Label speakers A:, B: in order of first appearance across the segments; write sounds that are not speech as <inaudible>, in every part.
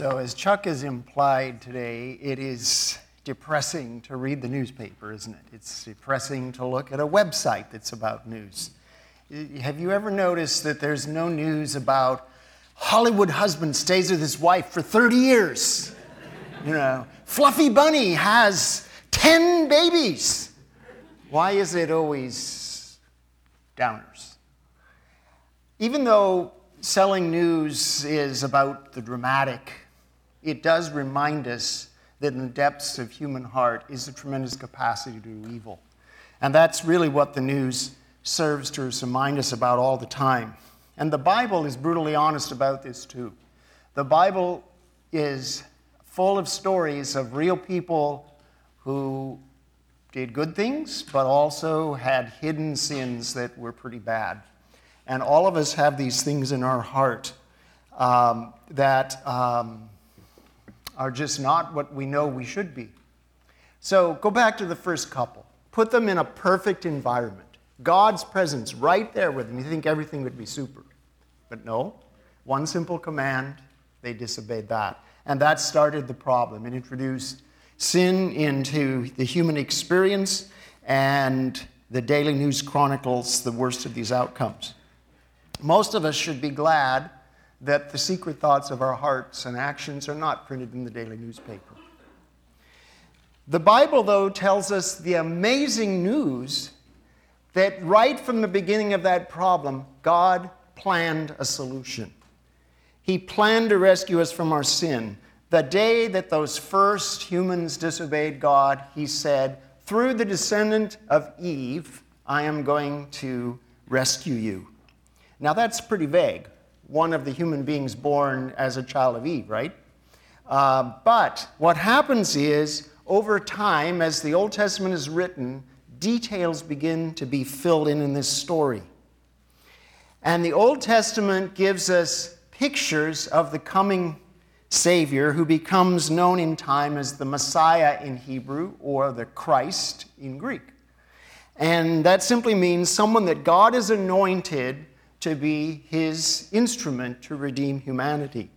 A: So, as Chuck has implied today, it is depressing to read the newspaper, isn't it? It's depressing to look at a website that's about news. Have you ever noticed that there's no news about Hollywood husband stays with his wife for 30 years? You know, Fluffy Bunny has 10 babies. Why is it always downers? Even though selling news is about the dramatic, it does remind us that in the depths of human heart is a tremendous capacity to do evil. And that's really what the news serves to remind us about all the time. And the Bible is brutally honest about this too. The Bible is full of stories of real people who did good things, but also had hidden sins that were pretty bad. And all of us have these things in our heart um, that um, are just not what we know we should be. So go back to the first couple. Put them in a perfect environment. God's presence right there with them. You think everything would be super. But no, one simple command, they disobeyed that. And that started the problem. It introduced sin into the human experience, and the Daily News chronicles the worst of these outcomes. Most of us should be glad that the secret thoughts of our hearts and actions are not printed in the daily newspaper. The Bible, though, tells us the amazing news that right from the beginning of that problem, God planned a solution. He planned to rescue us from our sin. The day that those first humans disobeyed God, He said, Through the descendant of Eve, I am going to rescue you. Now, that's pretty vague one of the human beings born as a child of Eve, right? Uh, but what happens is, over time, as the Old Testament is written, details begin to be filled in in this story. And the Old Testament gives us pictures of the coming Savior who becomes known in time as the Messiah in Hebrew or the Christ in Greek. And that simply means someone that God has anointed to be his instrument to redeem humanity.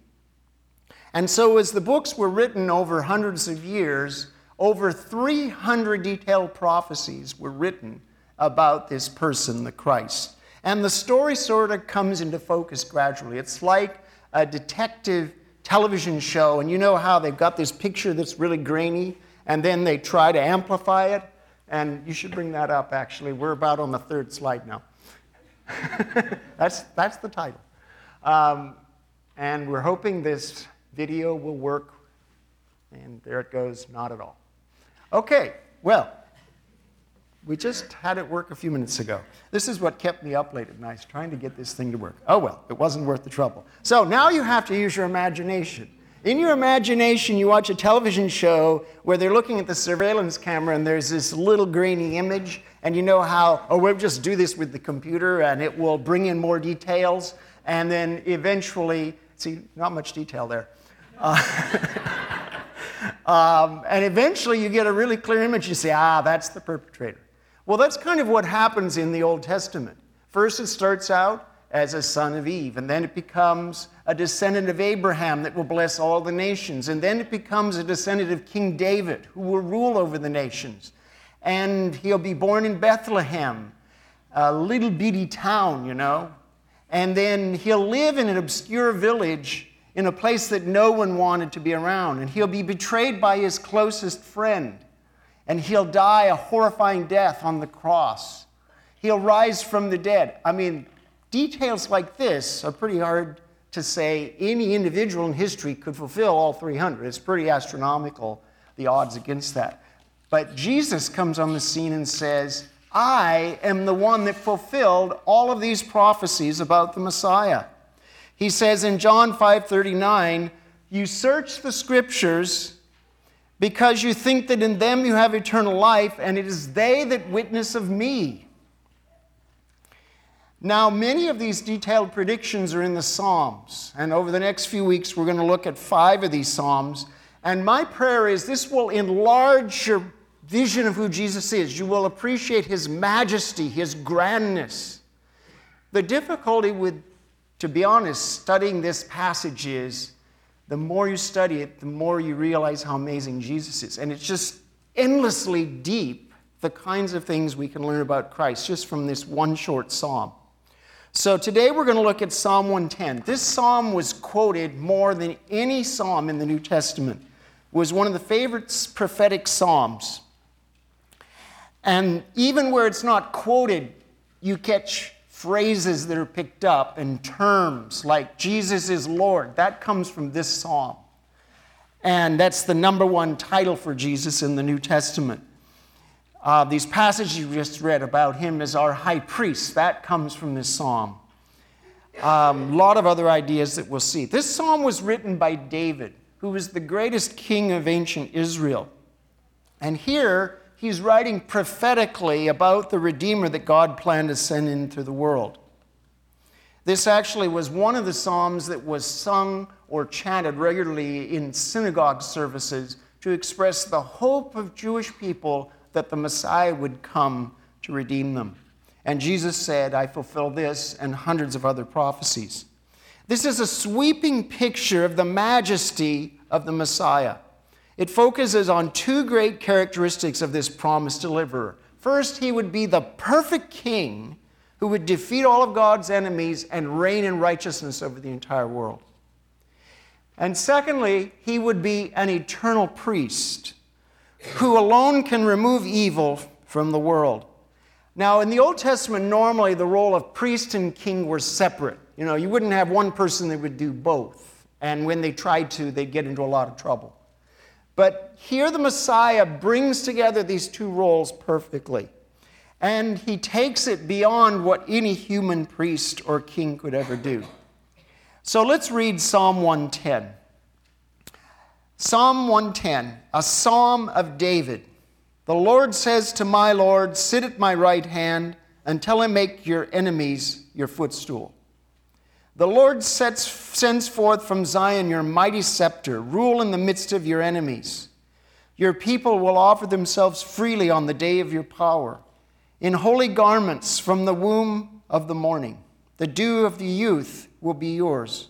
A: And so, as the books were written over hundreds of years, over 300 detailed prophecies were written about this person, the Christ. And the story sort of comes into focus gradually. It's like a detective television show, and you know how they've got this picture that's really grainy, and then they try to amplify it. And you should bring that up, actually. We're about on the third slide now. <laughs> that's, that's the title. Um, and we're hoping this video will work. And there it goes, not at all. Okay, well, we just had it work a few minutes ago. This is what kept me up late at night, trying to get this thing to work. Oh well, it wasn't worth the trouble. So now you have to use your imagination. In your imagination, you watch a television show where they're looking at the surveillance camera and there's this little grainy image, and you know how, oh, we'll just do this with the computer and it will bring in more details, and then eventually, see, not much detail there. Uh, <laughs> um, and eventually you get a really clear image. You say, ah, that's the perpetrator. Well, that's kind of what happens in the Old Testament. First, it starts out as a son of Eve, and then it becomes a descendant of Abraham that will bless all the nations, and then it becomes a descendant of King David who will rule over the nations. And he'll be born in Bethlehem, a little bitty town, you know. And then he'll live in an obscure village in a place that no one wanted to be around. And he'll be betrayed by his closest friend. And he'll die a horrifying death on the cross. He'll rise from the dead. I mean, details like this are pretty hard to say any individual in history could fulfill all 300. It's pretty astronomical, the odds against that. But Jesus comes on the scene and says, I am the one that fulfilled all of these prophecies about the Messiah. He says in John 5:39, "You search the scriptures because you think that in them you have eternal life, and it is they that witness of me." Now, many of these detailed predictions are in the Psalms, and over the next few weeks, we're going to look at five of these Psalms. And my prayer is this will enlarge your vision of who Jesus is. You will appreciate his majesty, his grandness. The difficulty with, to be honest, studying this passage is the more you study it, the more you realize how amazing Jesus is. And it's just endlessly deep, the kinds of things we can learn about Christ just from this one short psalm. So today we're going to look at Psalm 110. This psalm was quoted more than any psalm in the New Testament. It was one of the favorite prophetic psalms. And even where it's not quoted, you catch phrases that are picked up and terms like Jesus is Lord. That comes from this psalm. And that's the number one title for Jesus in the New Testament. Uh, these passages you just read about him as our high priest, that comes from this psalm. A um, lot of other ideas that we'll see. This psalm was written by David, who was the greatest king of ancient Israel. And here, he's writing prophetically about the Redeemer that God planned to send into the world. This actually was one of the psalms that was sung or chanted regularly in synagogue services to express the hope of Jewish people that the Messiah would come to redeem them. And Jesus said, I fulfill this and hundreds of other prophecies. This is a sweeping picture of the majesty of the Messiah. It focuses on two great characteristics of this promised deliverer. First, he would be the perfect king who would defeat all of God's enemies and reign in righteousness over the entire world. And secondly, he would be an eternal priest who alone can remove evil from the world. Now, in the Old Testament, normally the role of priest and king were separate. You know, you wouldn't have one person that would do both. And when they tried to, they'd get into a lot of trouble. But here the Messiah brings together these two roles perfectly. And he takes it beyond what any human priest or king could ever do. So let's read Psalm 110. Psalm 110, a psalm of David. The Lord says to my Lord, Sit at my right hand until I make your enemies your footstool. The Lord sets, sends forth from Zion your mighty scepter, rule in the midst of your enemies. Your people will offer themselves freely on the day of your power, in holy garments from the womb of the morning. The dew of the youth will be yours.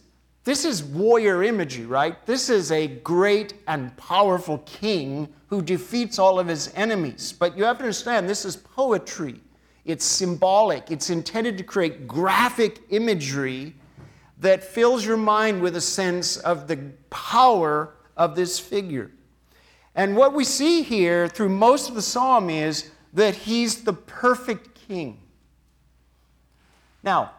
A: this is warrior imagery, right? This is a great and powerful king who defeats all of his enemies. But you have to understand, this is poetry. It's symbolic. It's intended to create graphic imagery that fills your mind with a sense of the power of this figure. And what we see here through most of the psalm is that he's the perfect king. Now,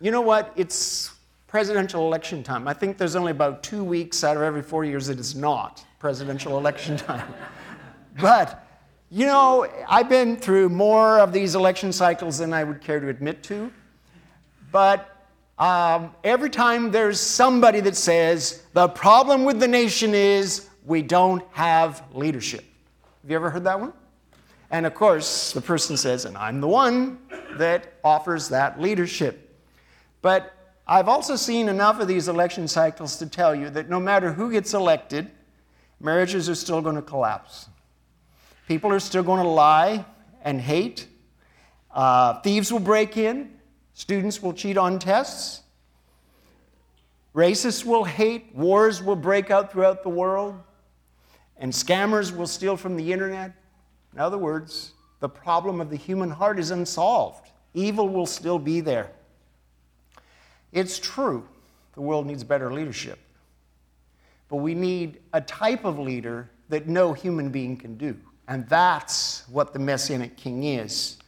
A: you know what? It's presidential election time. I think there's only about two weeks out of every four years that is not presidential election <laughs> time. but, you know, I've been through more of these election cycles than I would care to admit to. But um, every time there's somebody that says, the problem with the nation is we don't have leadership. Have you ever heard that one? And of course, the person says, and I'm the one that offers that leadership. But I've also seen enough of these election cycles to tell you that no matter who gets elected, marriages are still going to collapse. People are still going to lie and hate. Uh, thieves will break in. Students will cheat on tests. Racists will hate. Wars will break out throughout the world. And scammers will steal from the internet. In other words, the problem of the human heart is unsolved. Evil will still be there. It's true, the world needs better leadership. But we need a type of leader that no human being can do. And that's what the Messianic King is.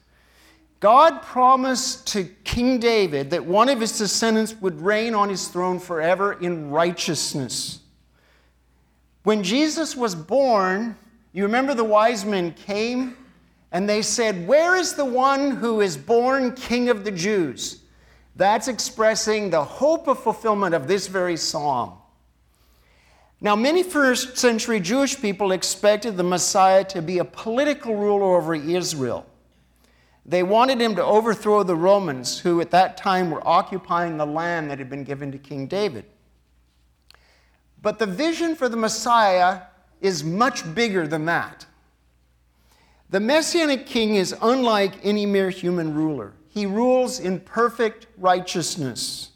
A: God promised to King David that one of his descendants would reign on his throne forever in righteousness. When Jesus was born, you remember the wise men came and they said, Where is the one who is born King of the Jews? That's expressing the hope of fulfillment of this very psalm. Now, many first century Jewish people expected the Messiah to be a political ruler over Israel. They wanted him to overthrow the Romans, who at that time were occupying the land that had been given to King David. But the vision for the Messiah is much bigger than that. The Messianic king is unlike any mere human ruler. He rules in perfect righteousness.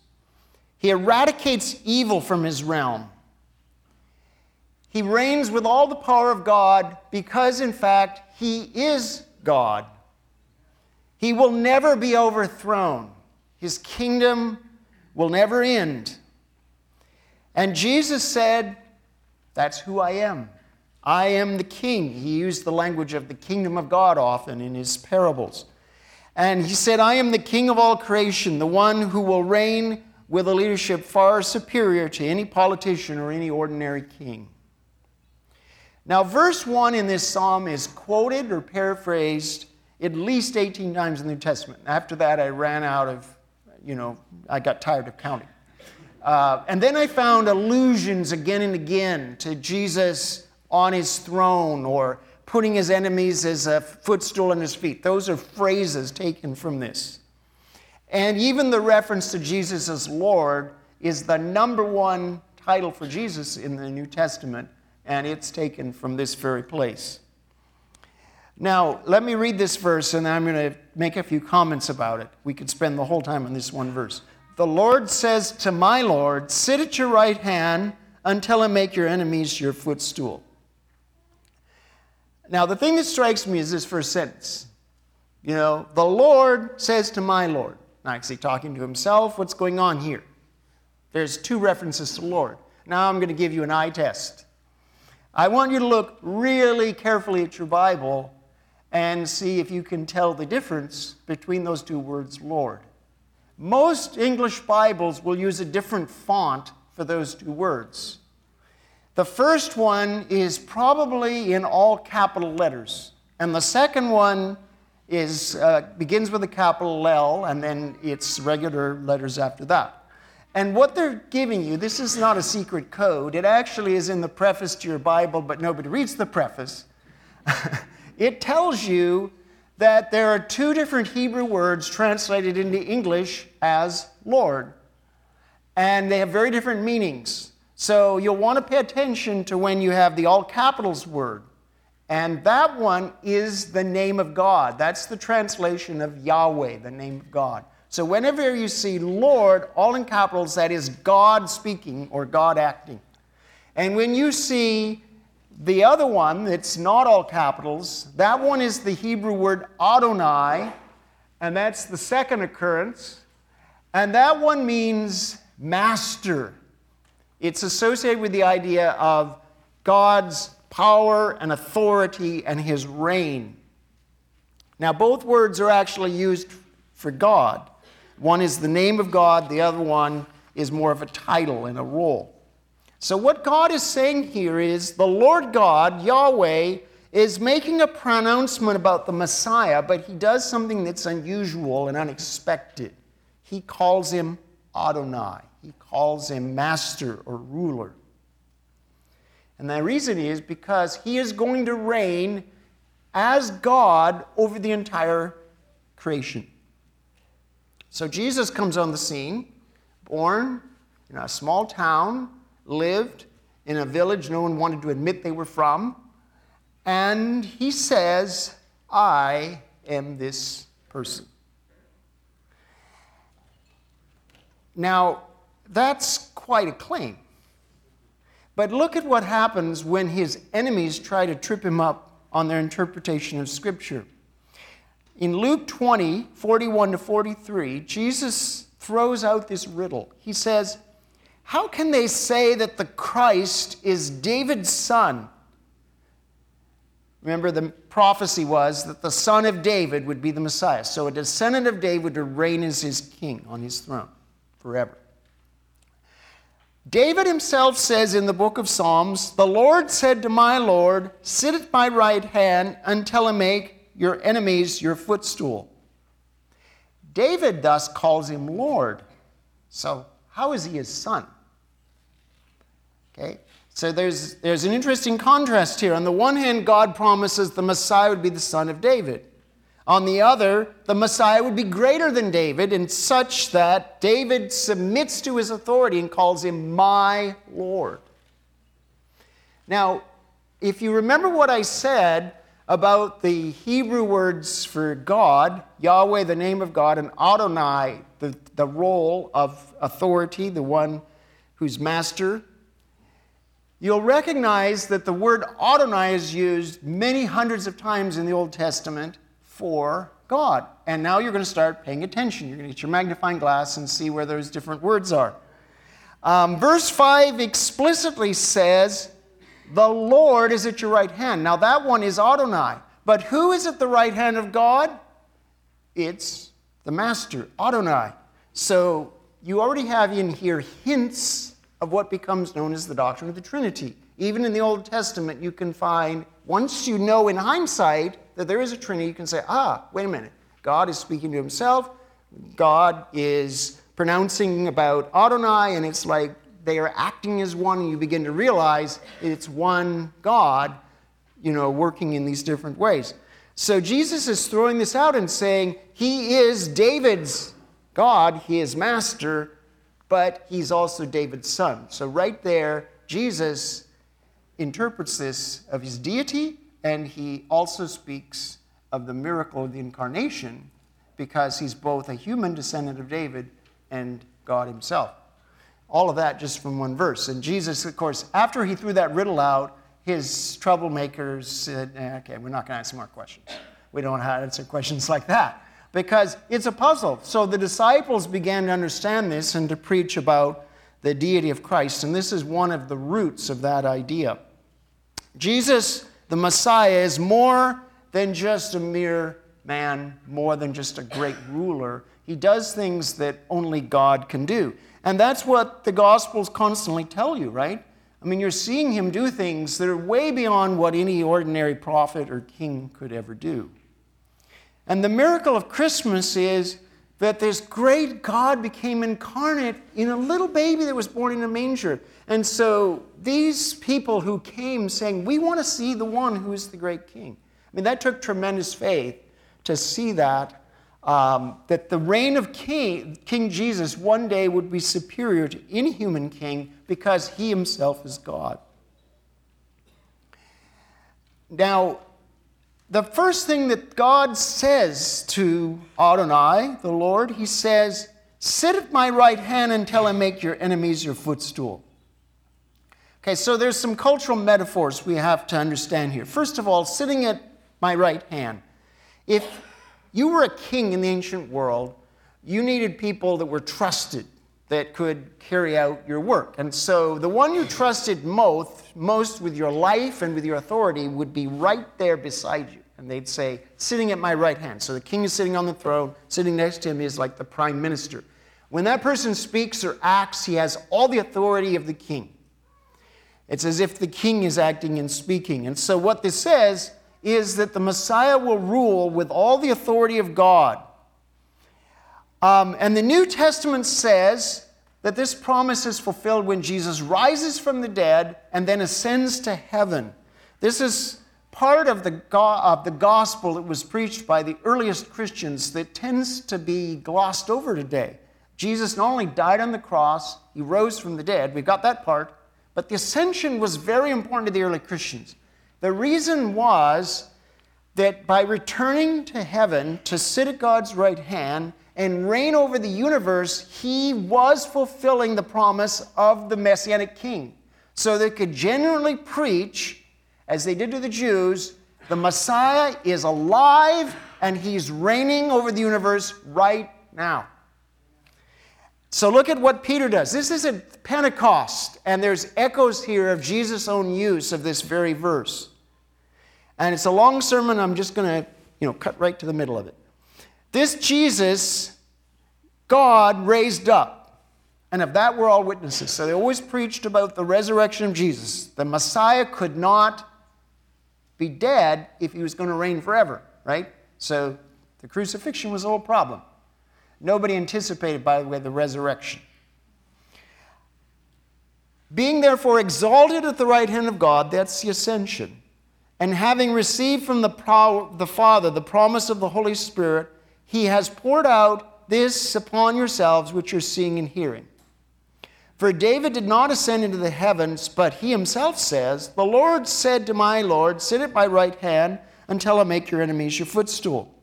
A: He eradicates evil from his realm. He reigns with all the power of God because, in fact, he is God. He will never be overthrown. His kingdom will never end. And Jesus said, That's who I am. I am the king. He used the language of the kingdom of God often in his parables. And he said, I am the king of all creation, the one who will reign with a leadership far superior to any politician or any ordinary king. Now, verse 1 in this psalm is quoted or paraphrased at least 18 times in the New Testament. After that, I ran out of, you know, I got tired of counting. Uh, and then I found allusions again and again to Jesus on his throne or putting his enemies as a footstool on his feet. Those are phrases taken from this. And even the reference to Jesus as Lord is the number one title for Jesus in the New Testament, and it's taken from this very place. Now, let me read this verse and I'm going to make a few comments about it. We could spend the whole time on this one verse. The Lord says to my Lord, Sit at your right hand until I make your enemies your footstool. Now, the thing that strikes me is this first sentence. You know, the Lord says to my Lord. Now, is he talking to himself? What's going on here? There's two references to Lord. Now, I'm going to give you an eye test. I want you to look really carefully at your Bible and see if you can tell the difference between those two words, Lord. Most English Bibles will use a different font for those two words. The first one is probably in all capital letters, and the second one is, uh, begins with a capital L, and then it's regular letters after that. And what they're giving you, this is not a secret code. It actually is in the preface to your Bible, but nobody reads the preface. <laughs> it tells you that there are two different Hebrew words translated into English as Lord, and they have very different meanings. So you'll want to pay attention to when you have the all capitals word. And that one is the name of God. That's the translation of Yahweh, the name of God. So whenever you see Lord, all in capitals, that is God speaking or God acting. And when you see the other one that's not all capitals, that one is the Hebrew word Adonai, and that's the second occurrence. And that one means master. It's associated with the idea of God's power and authority and his reign. Now, both words are actually used for God. One is the name of God, the other one is more of a title and a role. So, what God is saying here is the Lord God, Yahweh, is making a pronouncement about the Messiah, but he does something that's unusual and unexpected. He calls him Adonai, calls him master or ruler. And the reason is because he is going to reign as God over the entire creation. So Jesus comes on the scene, born in a small town lived in a village no one wanted to admit they were from. And he says, I am this person. Now, that's quite a claim. But look at what happens when his enemies try to trip him up on their interpretation of Scripture. In Luke 20, 41 to 43, Jesus throws out this riddle. He says, how can they say that the Christ is David's son? Remember, the prophecy was that the son of David would be the Messiah. So, a descendant of David would reign as his king on his throne forever. David himself says in the book of Psalms, The Lord said to my Lord, Sit at my right hand until I make your enemies your footstool. David thus calls him Lord. So, how is he his son? Okay? So there's, there's an interesting contrast here. On the one hand, God promises the Messiah would be the son of David. On the other, the Messiah would be greater than David, in such that David submits to his authority and calls him my Lord. Now, if you remember what I said about the Hebrew words for God, Yahweh, the name of God, and Adonai, the, the role of authority, the one who's master, you'll recognize that the word Adonai is used many hundreds of times in the Old Testament for God. And now you're going to start paying attention. You're going to get your magnifying glass and see where those different words are. Um, verse 5 explicitly says, The Lord is at your right hand. Now that one is Adonai. But who is at the right hand of God? It's the Master, Adonai. So you already have in here hints of what becomes known as the doctrine of the Trinity. Even in the Old Testament, you can find, once you know in hindsight that there is a Trinity, you can say, ah, wait a minute. God is speaking to himself. God is pronouncing about Adonai, and it's like they are acting as one, and you begin to realize it's one God, you know, working in these different ways. So Jesus is throwing this out and saying, He is David's God, He is master, but He's also David's son. So right there, Jesus interprets this of His deity and he also speaks of the miracle of the incarnation because he's both a human descendant of David and God himself. All of that just from one verse. And Jesus, of course, after he threw that riddle out, his troublemakers said, eh, okay, we're not going to ask more questions. We don't know to answer questions like that because it's a puzzle. So the disciples began to understand this and to preach about the deity of Christ. And this is one of the roots of that idea. Jesus the Messiah is more than just a mere man, more than just a great ruler. He does things that only God can do. And that's what the Gospels constantly tell you, right? I mean, you're seeing him do things that are way beyond what any ordinary prophet or king could ever do. And the miracle of Christmas is that this great God became incarnate in a little baby that was born in a manger. And so these people who came saying, We want to see the one who is the great king. I mean, that took tremendous faith to see that, um, that the reign of king, king Jesus one day would be superior to any human king because he himself is God. Now, the first thing that God says to Adonai, the Lord, he says, Sit at my right hand until I make your enemies your footstool. Okay, so there's some cultural metaphors we have to understand here. First of all, sitting at my right hand. If you were a king in the ancient world, you needed people that were trusted, that could carry out your work. And so the one you trusted most, most with your life and with your authority would be right there beside you. And they'd say, sitting at my right hand. So the king is sitting on the throne, sitting next to him is like the prime minister. When that person speaks or acts, he has all the authority of the king. It's as if the king is acting and speaking. And so, what this says is that the Messiah will rule with all the authority of God. Um, and the New Testament says that this promise is fulfilled when Jesus rises from the dead and then ascends to heaven. This is part of the, go- of the gospel that was preached by the earliest Christians that tends to be glossed over today. Jesus not only died on the cross, he rose from the dead. We've got that part. But the ascension was very important to the early Christians. The reason was that by returning to heaven to sit at God's right hand and reign over the universe, he was fulfilling the promise of the Messianic King. So they could genuinely preach, as they did to the Jews, the Messiah is alive and he's reigning over the universe right now. So look at what Peter does. This is at Pentecost, and there's echoes here of Jesus' own use of this very verse. And it's a long sermon. I'm just going to, you know, cut right to the middle of it. This Jesus, God raised up. And of that, we're all witnesses. So they always preached about the resurrection of Jesus. The Messiah could not be dead if he was going to reign forever, right? So the crucifixion was a whole problem. Nobody anticipated, by the way, the resurrection. Being therefore exalted at the right hand of God, that's the ascension, and having received from the, pro- the Father the promise of the Holy Spirit, he has poured out this upon yourselves, which you're seeing and hearing. For David did not ascend into the heavens, but he himself says, The Lord said to my Lord, Sit at my right hand until I make your enemies your footstool.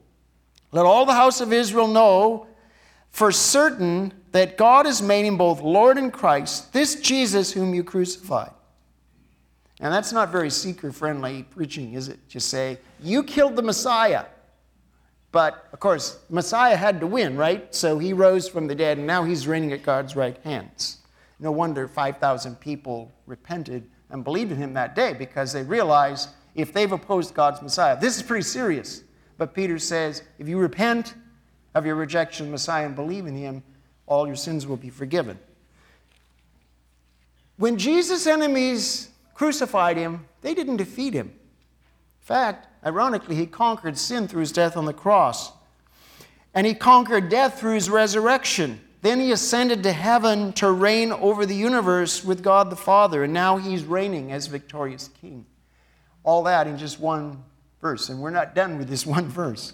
A: Let all the house of Israel know for certain that God has made him both Lord and Christ, this Jesus whom you crucified. And that's not very seeker friendly preaching, is it? Just say, You killed the Messiah. But of course, Messiah had to win, right? So he rose from the dead, and now he's reigning at God's right hands. No wonder 5,000 people repented and believed in him that day because they realized if they've opposed God's Messiah, this is pretty serious. But Peter says, if you repent of your rejection of Messiah and believe in him, all your sins will be forgiven. When Jesus' enemies crucified him, they didn't defeat him. In fact, ironically, he conquered sin through his death on the cross. And he conquered death through his resurrection. Then he ascended to heaven to reign over the universe with God the Father. And now he's reigning as victorious king. All that in just one verse. And we're not done with this <laughs> one verse.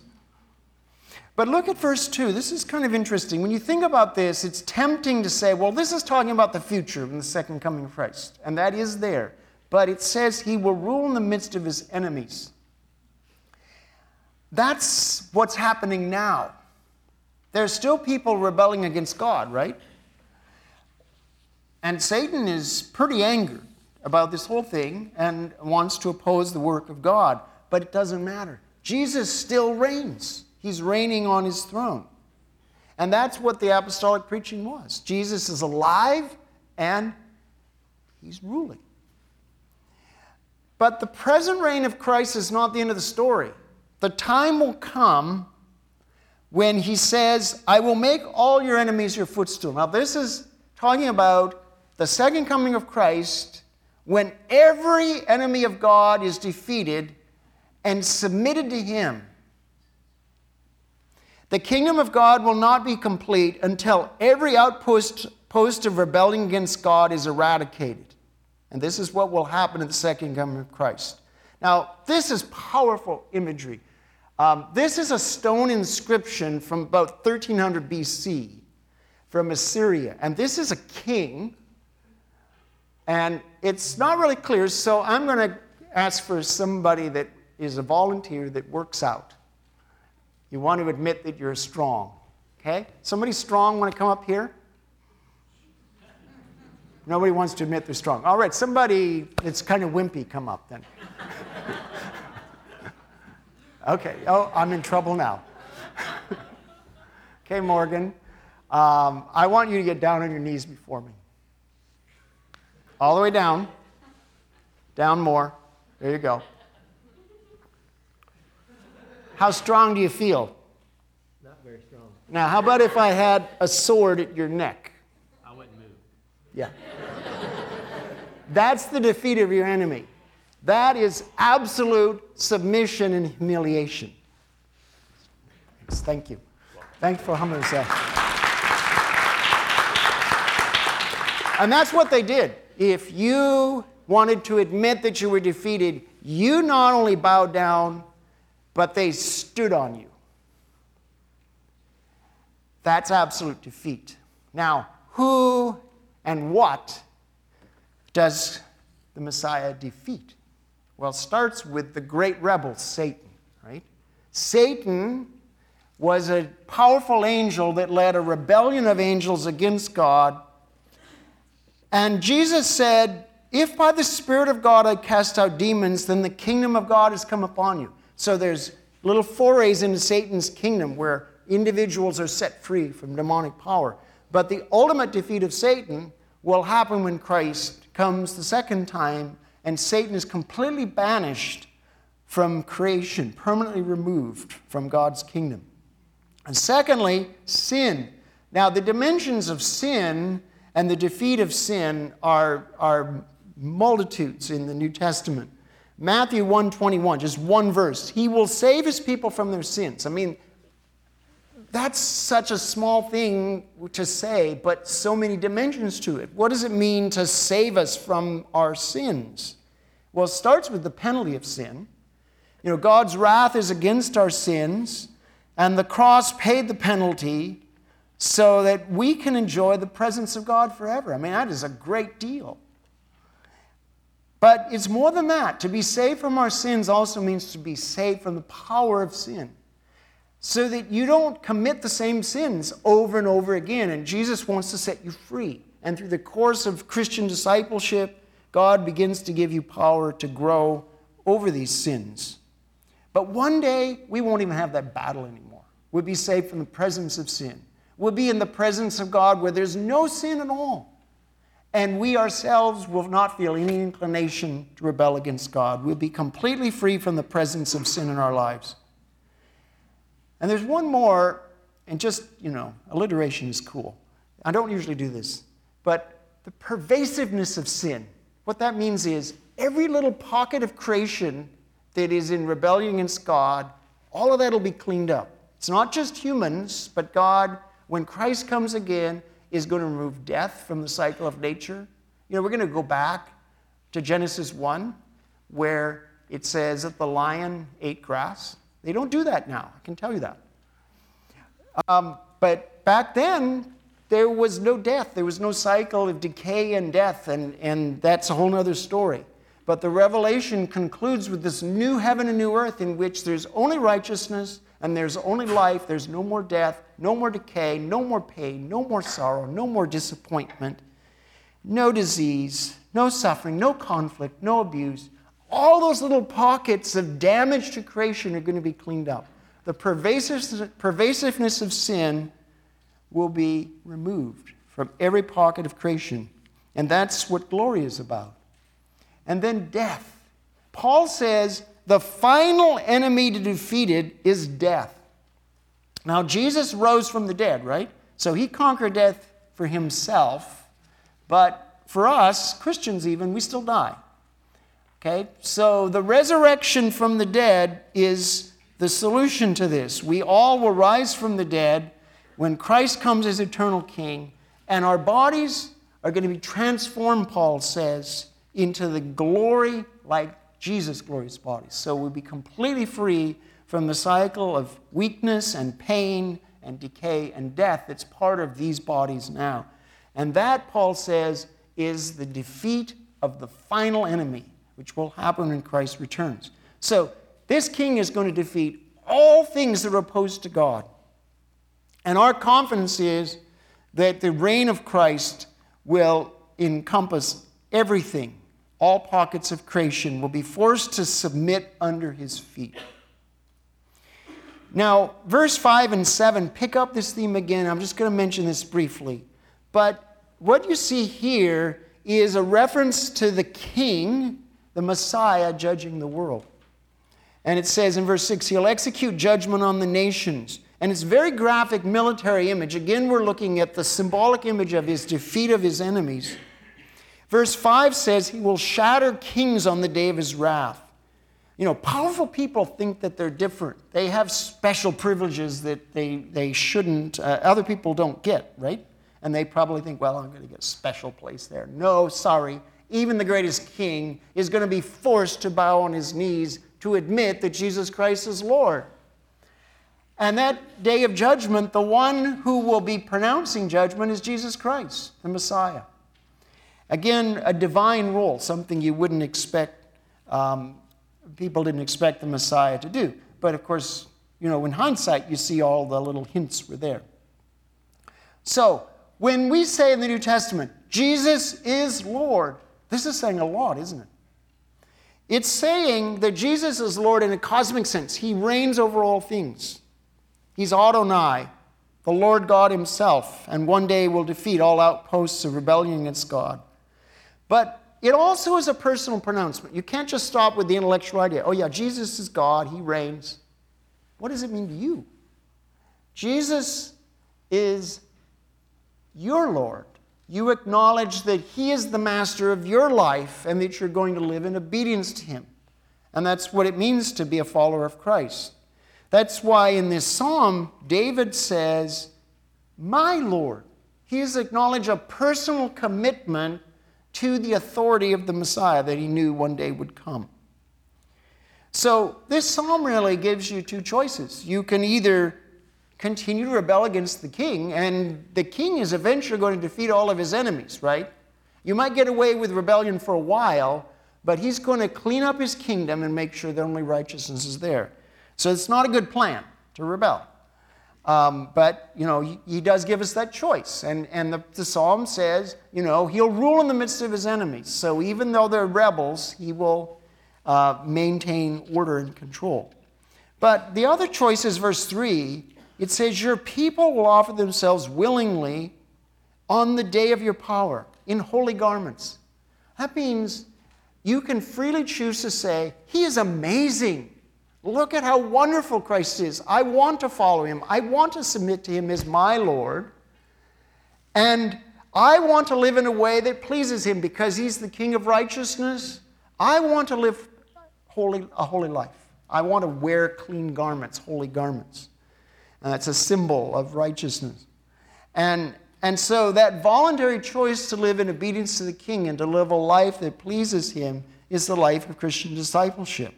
A: But look at verse 2. This is kind of interesting. When you think about this, it's tempting to say, well, this is talking about the future and the second coming of Christ. And that is there. But it says he will rule in the midst of his enemies. That's what's happening now. There's still people rebelling against God, right? And Satan is pretty angered about this whole thing and wants to oppose the work of God. But it doesn't matter. Jesus still reigns. He's reigning on his throne. And that's what the apostolic preaching was. Jesus is alive and he's ruling. But the present reign of Christ is not the end of the story. The time will come when he says, I will make all your enemies your footstool. Now, this is talking about the second coming of Christ when every enemy of God is defeated and submitted to him. The kingdom of God will not be complete until every outpost post of rebellion against God is eradicated. And this is what will happen at the second coming of Christ. Now, this is powerful imagery. Um, this is a stone inscription from about 1300 BC from Assyria. And this is a king. And it's not really clear, so I'm going to ask for somebody that is a volunteer that works out. You want to admit that you're strong. Okay? Somebody strong want to come up here? Nobody wants to admit they're strong. All right, somebody that's kind of wimpy, come up then. Okay, oh, I'm in trouble now. <laughs> okay, Morgan, um, I want you to get down on your knees before me. All the way down. Down more. There you go. How strong do you feel?
B: Not very strong.
A: Now, how about if I had a sword at your neck?
B: I wouldn't move.
A: Yeah. That's the defeat of your enemy. That is absolute submission and humiliation. Thank you. Thanks for humbling yourself. And that's what they did. If you wanted to admit that you were defeated, you not only bowed down, but they stood on you. That's absolute defeat. Now, who and what does the Messiah defeat? Well, it starts with the great rebel, Satan, right? Satan was a powerful angel that led a rebellion of angels against God. And Jesus said, If by the Spirit of God I cast out demons, then the kingdom of God has come upon you. So there's little forays into Satan's kingdom where individuals are set free from demonic power. But the ultimate defeat of Satan will happen when Christ comes the second time and Satan is completely banished from creation, permanently removed from God's kingdom. And secondly, sin. Now, the dimensions of sin and the defeat of sin are, are multitudes in the New Testament. Matthew 121, just one verse. He will save his people from their sins. I mean, that's such a small thing to say, but so many dimensions to it. What does it mean to save us from our sins? Well, it starts with the penalty of sin. You know, God's wrath is against our sins, and the cross paid the penalty so that we can enjoy the presence of God forever. I mean, that is a great deal. But it's more than that. To be saved from our sins also means to be saved from the power of sin so that you don't commit the same sins over and over again. And Jesus wants to set you free. And through the course of Christian discipleship, God begins to give you power to grow over these sins. But one day, we won't even have that battle anymore. We'll be saved from the presence of sin. We'll be in the presence of God where there's no sin at all. And we ourselves will not feel any inclination to rebel against God. We'll be completely free from the presence of sin in our lives. And there's one more, and just, you know, alliteration is cool. I don't usually do this, but the pervasiveness of sin. What that means is every little pocket of creation that is in rebellion against God, all of that will be cleaned up. It's not just humans, but God, when Christ comes again, is going to remove death from the cycle of nature. You know, we're going to go back to Genesis 1, where it says that the lion ate grass. They don't do that now, I can tell you that. Um, but back then, there was no death. There was no cycle of decay and death, and, and that's a whole other story. But the revelation concludes with this new heaven and new earth in which there's only righteousness and there's only life. There's no more death, no more decay, no more pain, no more sorrow, no more disappointment, no disease, no suffering, no conflict, no abuse, all those little pockets of damage to creation are going to be cleaned up. The pervasiveness of sin will be removed from every pocket of creation. And that's what glory is about. And then death. Paul says the final enemy to defeat it is death. Now, Jesus rose from the dead, right? So he conquered death for himself. But for us, Christians even, we still die. Okay? So the resurrection from the dead is the solution to this. We all will rise from the dead when Christ comes as eternal king, and our bodies are going to be transformed, Paul says, into the glory like Jesus' glorious body. So we'll be completely free from the cycle of weakness and pain and decay and death that's part of these bodies now. And that, Paul says, is the defeat of the final enemy which will happen when Christ returns. So, this king is going to defeat all things that are opposed to God. And our confidence is that the reign of Christ will encompass everything. All pockets of creation will be forced to submit under his feet. Now, verse 5 and 7 pick up this theme again. I'm just going to mention this briefly. But what you see here is a reference to the king the Messiah judging the world. And it says in verse 6, He'll execute judgment on the nations. And it's very graphic military image. Again, we're looking at the symbolic image of his defeat of his enemies. Verse 5 says, He will shatter kings on the day of his wrath. You know, powerful people think that they're different. They have special privileges that they, they shouldn't, uh, other people don't get, right? And they probably think, well, I'm going to get a special place there. No, sorry even the greatest king, is going to be forced to bow on his knees to admit that Jesus Christ is Lord. And that day of judgment, the one who will be pronouncing judgment is Jesus Christ, the Messiah. Again, a divine role, something you wouldn't expect, um, people didn't expect the Messiah to do. But of course, you know, in hindsight, you see all the little hints were there. So, when we say in the New Testament, Jesus is Lord, this is saying a lot, isn't it? It's saying that Jesus is Lord in a cosmic sense. He reigns over all things. He's Adonai, the Lord God Himself, and one day will defeat all outposts of rebellion against God. But it also is a personal pronouncement. You can't just stop with the intellectual idea oh, yeah, Jesus is God, He reigns. What does it mean to you? Jesus is your Lord you acknowledge that He is the master of your life and that you're going to live in obedience to Him. And that's what it means to be a follower of Christ. That's why in this psalm, David says, My Lord. He has acknowledged a personal commitment to the authority of the Messiah that he knew one day would come. So, this psalm really gives you two choices. You can either continue to rebel against the king, and the king is eventually going to defeat all of his enemies, right? You might get away with rebellion for a while, but he's going to clean up his kingdom and make sure that only righteousness is there. So, it's not a good plan to rebel. Um, but, you know, he, he, does give us that choice. And, and the, the psalm says, you know, he'll rule in the midst of his enemies. So even though they're rebels, he will uh, maintain order and control. But the other choice is verse 3. It says, Your people will offer themselves willingly on the day of your power in holy garments. That means you can freely choose to say, He is amazing. Look at how wonderful Christ is. I want to follow him. I want to submit to him as my Lord. And I want to live in a way that pleases him because he's the King of righteousness. I want to live holy, a holy life. I want to wear clean garments, holy garments. And that's a symbol of righteousness. And, and so that voluntary choice to live in obedience to the King and to live a life that pleases him is the life of Christian discipleship.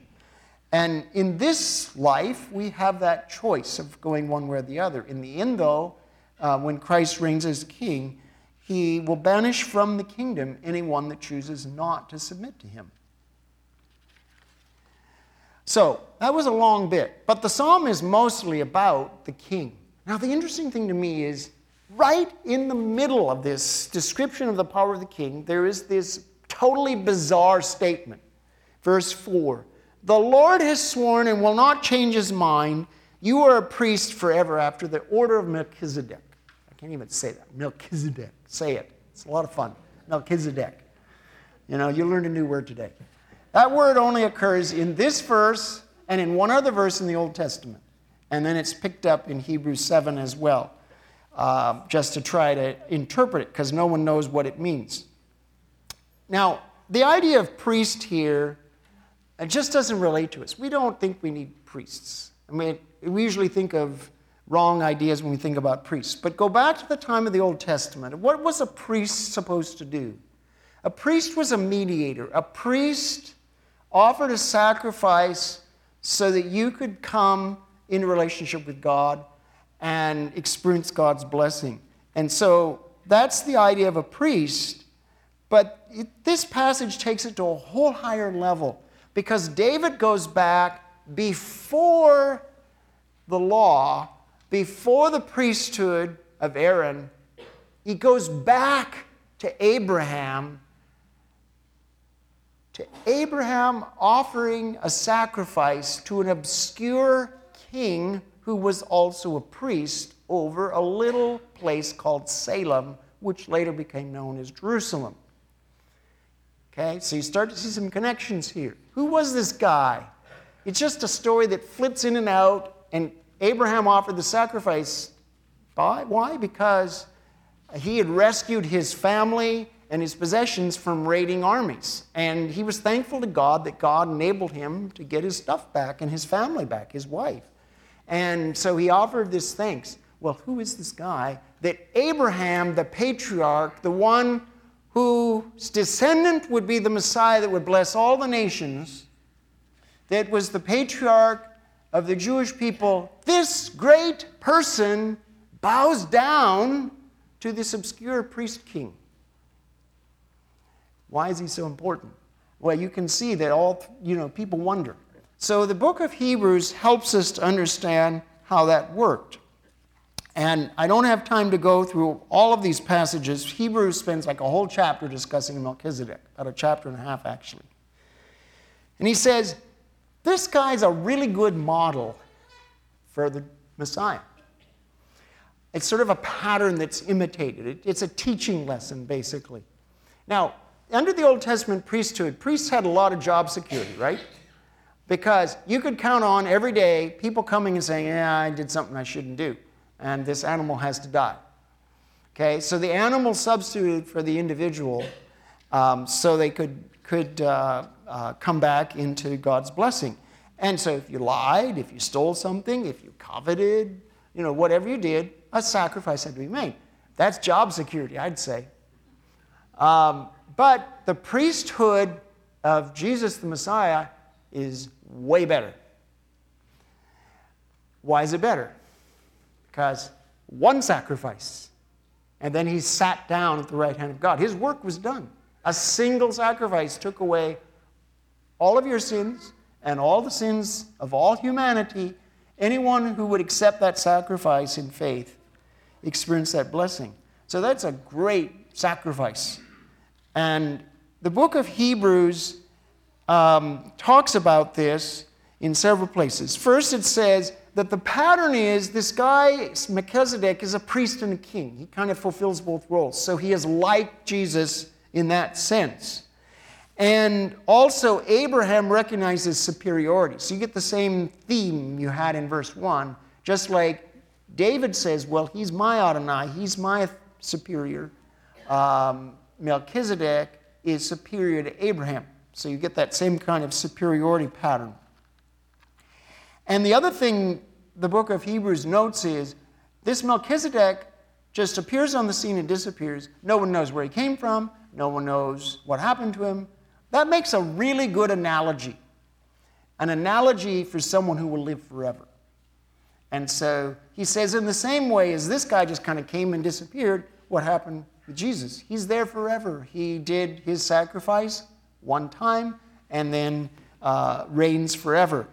A: And in this life, we have that choice of going one way or the other. In the end, though, uh, when Christ reigns as king, he will banish from the kingdom anyone that chooses not to submit to him. So, that was a long bit, but the psalm is mostly about the king. Now, the interesting thing to me is right in the middle of this description of the power of the king, there is this totally bizarre statement. Verse 4 the Lord has sworn and will not change his mind. You are a priest forever after the order of Melchizedek. I can't even say that. Melchizedek. Say it. It's a lot of fun. Melchizedek. You know, you learned a new word today. That word only occurs in this verse and in one other verse in the Old Testament. And then it's picked up in Hebrews 7 as well, uh, just to try to interpret it, because no one knows what it means. Now, the idea of priest here it just doesn't relate to us. We don't think we need priests. I mean, we usually think of wrong ideas when we think about priests. But go back to the time of the Old Testament. What was a priest supposed to do? A priest was a mediator. A priest offered a sacrifice so that you could come in relationship with God and experience God's blessing. And so that's the idea of a priest. But it, this passage takes it to a whole higher level because David goes back before the law, before the priesthood of Aaron. He goes back to Abraham, to Abraham offering a sacrifice to an obscure king who was also a priest over a little place called Salem, which later became known as Jerusalem. Okay, so you start to see some connections here. Who was this guy? It's just a story that flips in and out, and Abraham offered the sacrifice. Why? Because he had rescued his family and his possessions from raiding armies. And he was thankful to God that God enabled him to get his stuff back and his family back, his wife. And so he offered this thanks. Well, who is this guy that Abraham, the patriarch, the one whose descendant would be the Messiah that would bless all the nations, that was the patriarch of the Jewish people, this great person bows down to this obscure priest king. Why is he so important? Well, you can see that all, you know, people wonder. So the book of Hebrews helps us to understand how that worked. And I don't have time to go through all of these passages. Hebrews spends like a whole chapter discussing Melchizedek, about a chapter and a half actually. And he says, This guy's a really good model for the Messiah. It's sort of a pattern that's imitated, it's a teaching lesson, basically. Now, under the Old Testament priesthood, priests had a lot of job security, right? Because you could count on every day people coming and saying, Yeah, I did something I shouldn't do and this animal has to die. Okay, so the animal substituted for the individual um, so they could, could uh, uh, come back into God's blessing. And so if you lied, if you stole something, if you coveted, you know, whatever you did, a sacrifice had to be made. That's job security, I'd say. Um, but the priesthood of Jesus the Messiah is way better. Why is it better? Because one sacrifice, and then he sat down at the right hand of God. His work was done. A single sacrifice took away all of your sins and all the sins of all humanity. Anyone who would accept that sacrifice in faith experience that blessing. So that's a great sacrifice. And the book of Hebrews um, talks about this in several places. First, it says that the pattern is this guy, Melchizedek, is a priest and a king. He kind of fulfills both roles. So he is like Jesus in that sense. And also, Abraham recognizes superiority. So you get the same theme you had in verse 1, just like David says, Well, he's my Adonai, he's my superior. Um, Melchizedek is superior to Abraham. So you get that same kind of superiority pattern. And the other thing the book of Hebrews notes is this Melchizedek just appears on the scene and disappears. No one knows where he came from, no one knows what happened to him. That makes a really good analogy, an analogy for someone who will live forever. And so he says, in the same way as this guy just kind of came and disappeared, what happened Jesus? He's there forever. He did his sacrifice one time and then uh, reigns forever.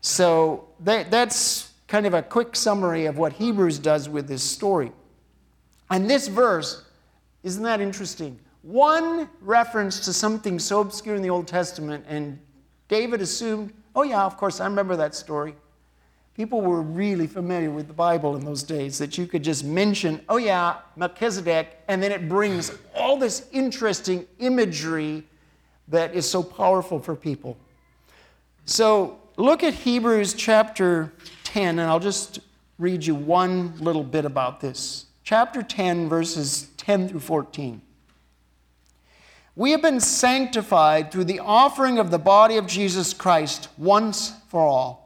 A: So that, that's kind of a quick summary of what Hebrews does with this story. And this verse, isn't that interesting? One reference to something so obscure in the Old Testament, and David assumed, oh, yeah, of course, I remember that story. People were really familiar with the Bible in those days that you could just mention, oh, yeah, Melchizedek, and then it brings all this interesting imagery that is so powerful for people. So look at Hebrews chapter 10, and I'll just read you one little bit about this. Chapter 10, verses 10 through 14. We have been sanctified through the offering of the body of Jesus Christ once for all.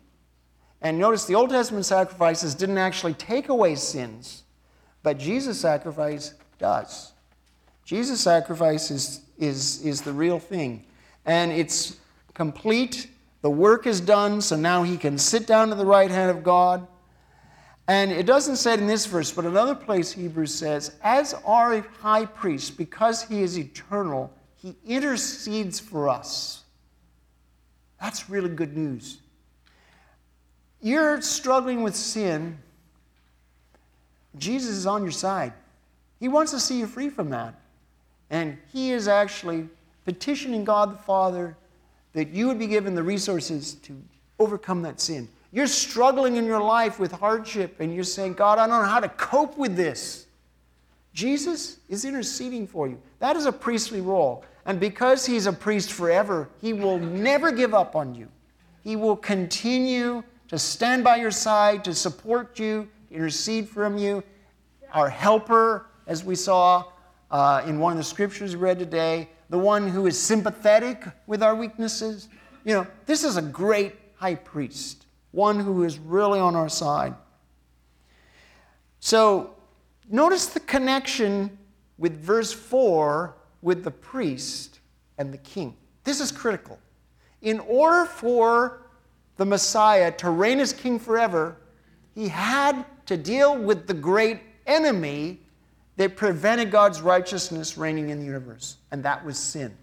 A: and notice the Old Testament sacrifices didn't actually take away sins, but Jesus' sacrifice does. Jesus' sacrifice is, is, is the real thing. And it's complete. The work is done, so now he can sit down to the right hand of God. And it doesn't say it in this verse, but another place Hebrews says, as our high priest, because he is eternal, he intercedes for us. That's really good news you're struggling with sin, Jesus is on your side. He wants to see you free from that. And He is actually petitioning God the Father that you would be given the resources to overcome that sin. You're struggling in your life with hardship and you're saying, God, I don't know how to cope with this. Jesus is interceding for you. That is a priestly role. And because He's a priest forever, He will never give up on you. He will continue to stand by your side, to support you, to intercede from you. Our helper, as we saw uh, in one of the scriptures read today, the one who is sympathetic with our weaknesses. You know, this is a great high priest, one who is really on our side. So, notice the connection with verse 4 with the priest and the king. This is critical. In order for the Messiah to reign as king forever, he had to deal with the great enemy that prevented God's righteousness reigning in the universe, and that was sin.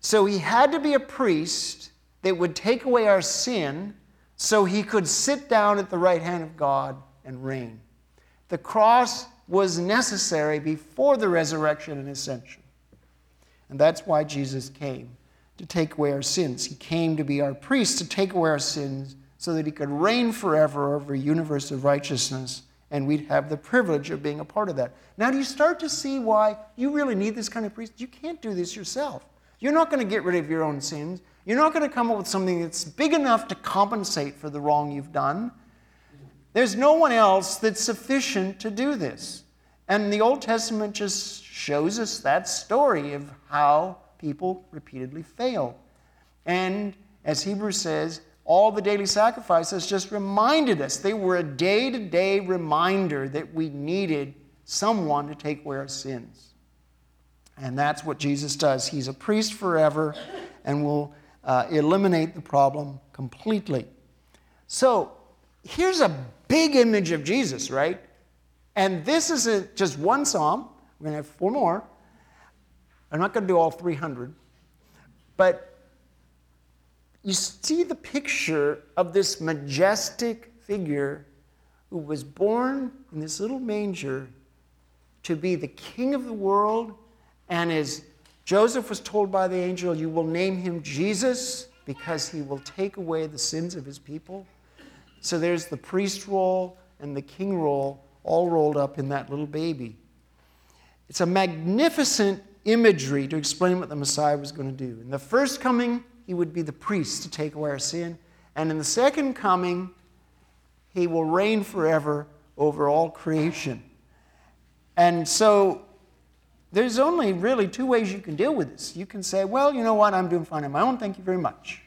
A: So he had to be a priest that would take away our sin so he could sit down at the right hand of God and reign. The cross was necessary before the resurrection and ascension. And that's why Jesus came to take away our sins. He came to be our priest to take away our sins so that he could reign forever over a universe of righteousness, and we'd have the privilege of being a part of that. Now, do you start to see why you really need this kind of priest? You can't do this yourself. You're not going to get rid of your own sins. You're not going to come up with something that's big enough to compensate for the wrong you've done. There's no one else that's sufficient to do this. And the Old Testament just shows us that story of how people repeatedly fail. And as Hebrews says, all the daily sacrifices just reminded us. They were a day to day reminder that we needed someone to take away our sins. And that's what Jesus does. He's a priest forever and will uh, eliminate the problem completely. So here's a big image of Jesus, right? And this isn't just one psalm. We're going to have four more. I'm not going to do all 300. But you see the picture of this majestic figure who was born in this little manger to be the king of the world. And as Joseph was told by the angel, You will name him Jesus because he will take away the sins of his people. So there's the priest role and the king role all rolled up in that little baby. It's a magnificent imagery to explain what the Messiah was going to do. In the first coming, he would be the priest to take away our sin. And in the second coming, he will reign forever over all creation. And so there's only really two ways you can deal with this. You can say, well, you know what, I'm doing fine on my own, thank you very much.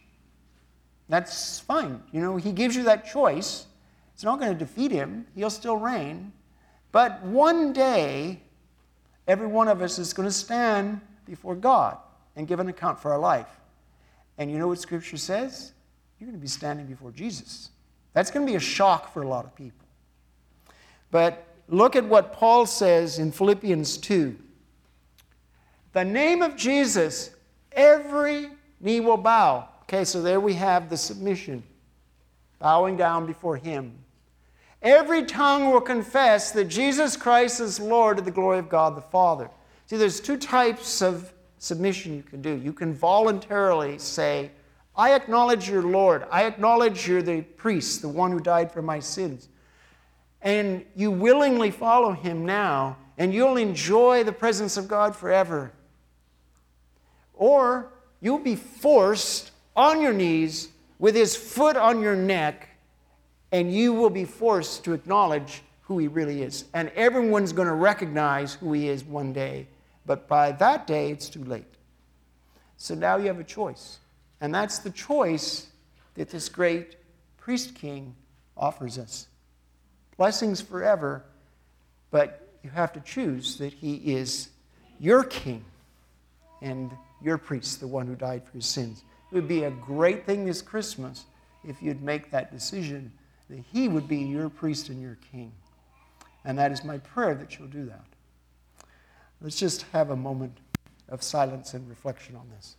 A: That's fine. You know, he gives you that choice. It's not going to defeat him, he'll still reign. But one day, every one of us is going to stand before God and give an account for our life. And you know what Scripture says? You're going to be standing before Jesus. That's going to be a shock for a lot of people. But look at what Paul says in Philippians 2. The name of Jesus, every knee will bow. Okay, so there we have the submission, bowing down before Him. Every tongue will confess that Jesus Christ is Lord to the glory of God the Father. See, there's two types of submission you can do. You can voluntarily say, I acknowledge you're Lord. I acknowledge you're the priest, the one who died for my sins. And you willingly follow him now, and you'll enjoy the presence of God forever. Or you'll be forced on your knees with his foot on your neck, and you will be forced to acknowledge who he really is. And everyone's going to recognize who he is one day. But by that day, it's too late. So now you have a choice. And that's the choice that this great priest king offers us. Blessings forever, but you have to choose that he is your king and your priest, the one who died for his sins. It would be a great thing this Christmas if you'd make that decision that he would be your priest and your king. And that is my prayer that you'll do that. Let's just have a moment of silence and reflection on this.